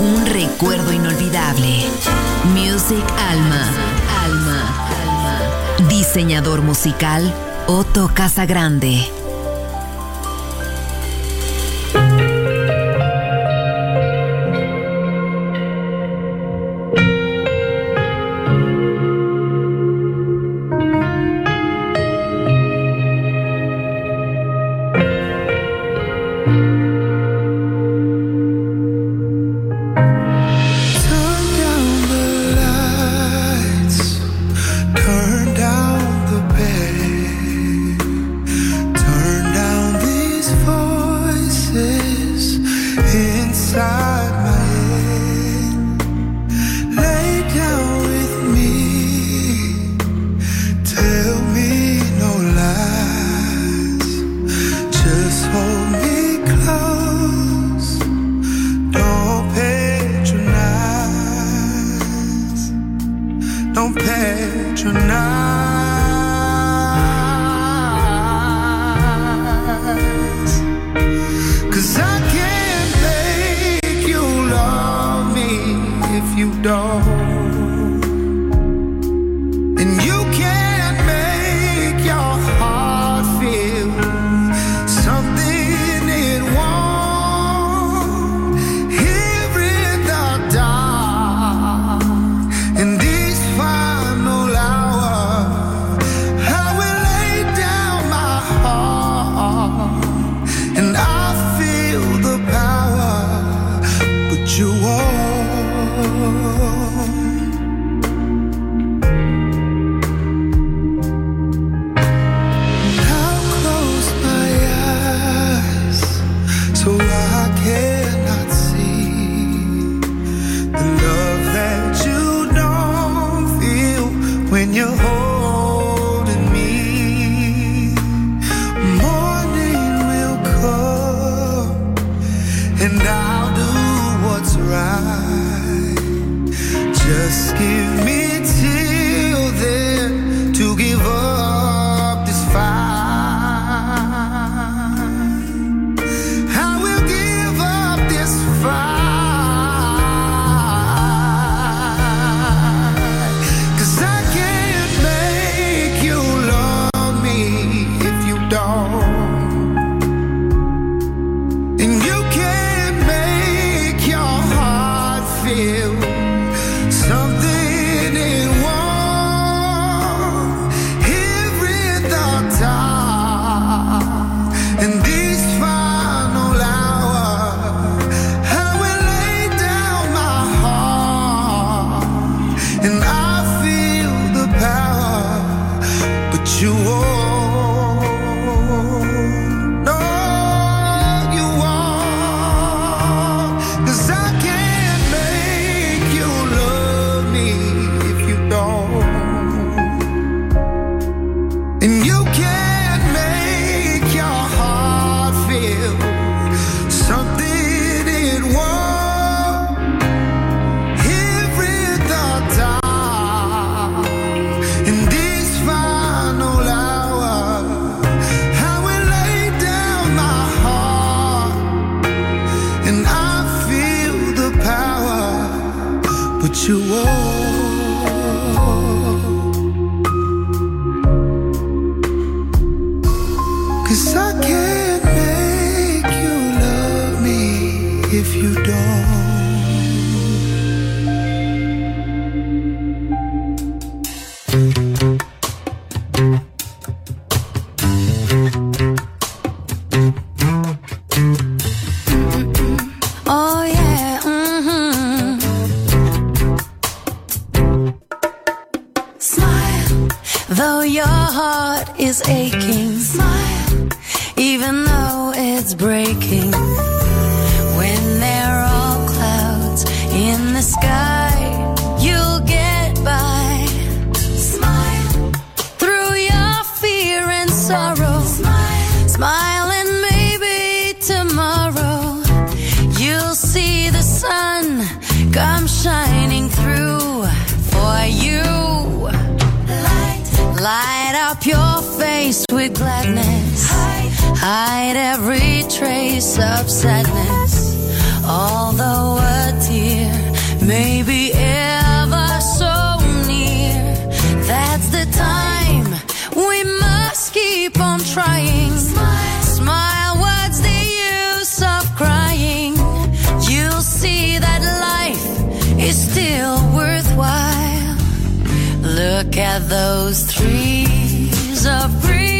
Un recuerdo inolvidable. Music Alma. Alma. Alma. Diseñador musical Otto Casagrande. Dog. and I if you Light up your face with gladness. Hide, every trace of sadness. Although a tear may be ever so near, that's the time we must keep on trying. Smile at those trees of free.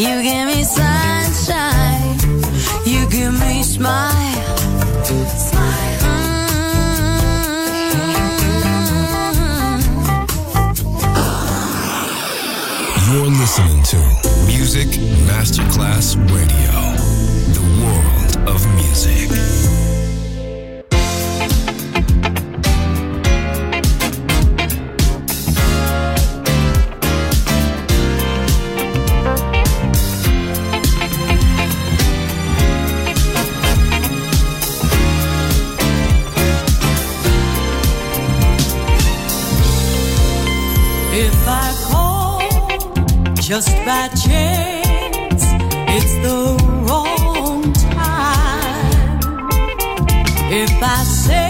You give me sunshine. You give me smile. Smile. Mm-hmm. You're listening to Music Masterclass Radio, the world of music. passei.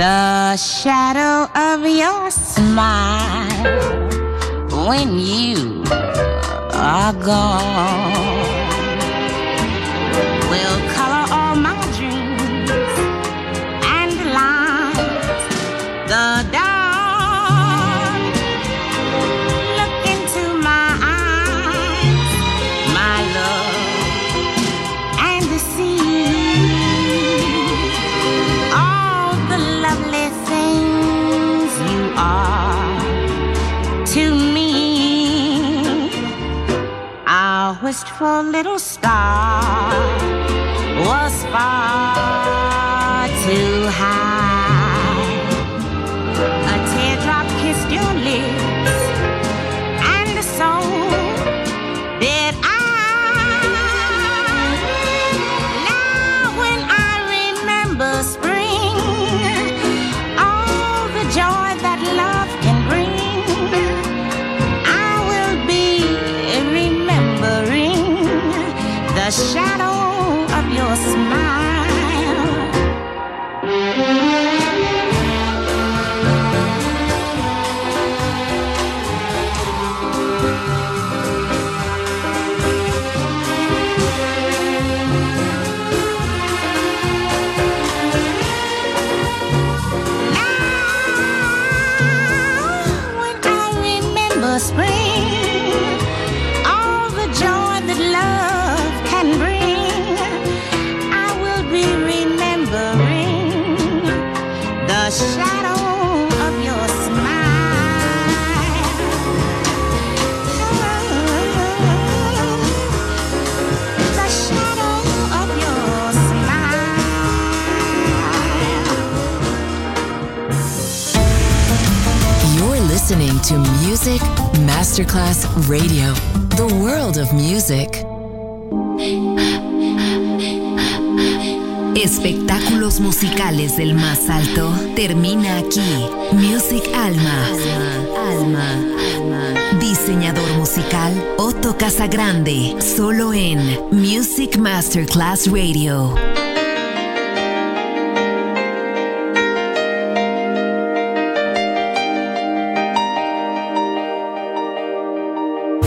The shadow of your smile when you are gone. beautiful little star was found. Masterclass Radio, the world of music. Espectáculos musicales del más alto termina aquí. Music Alma. Alma. Alma. Diseñador musical Otto Casagrande, solo en Music Masterclass Radio.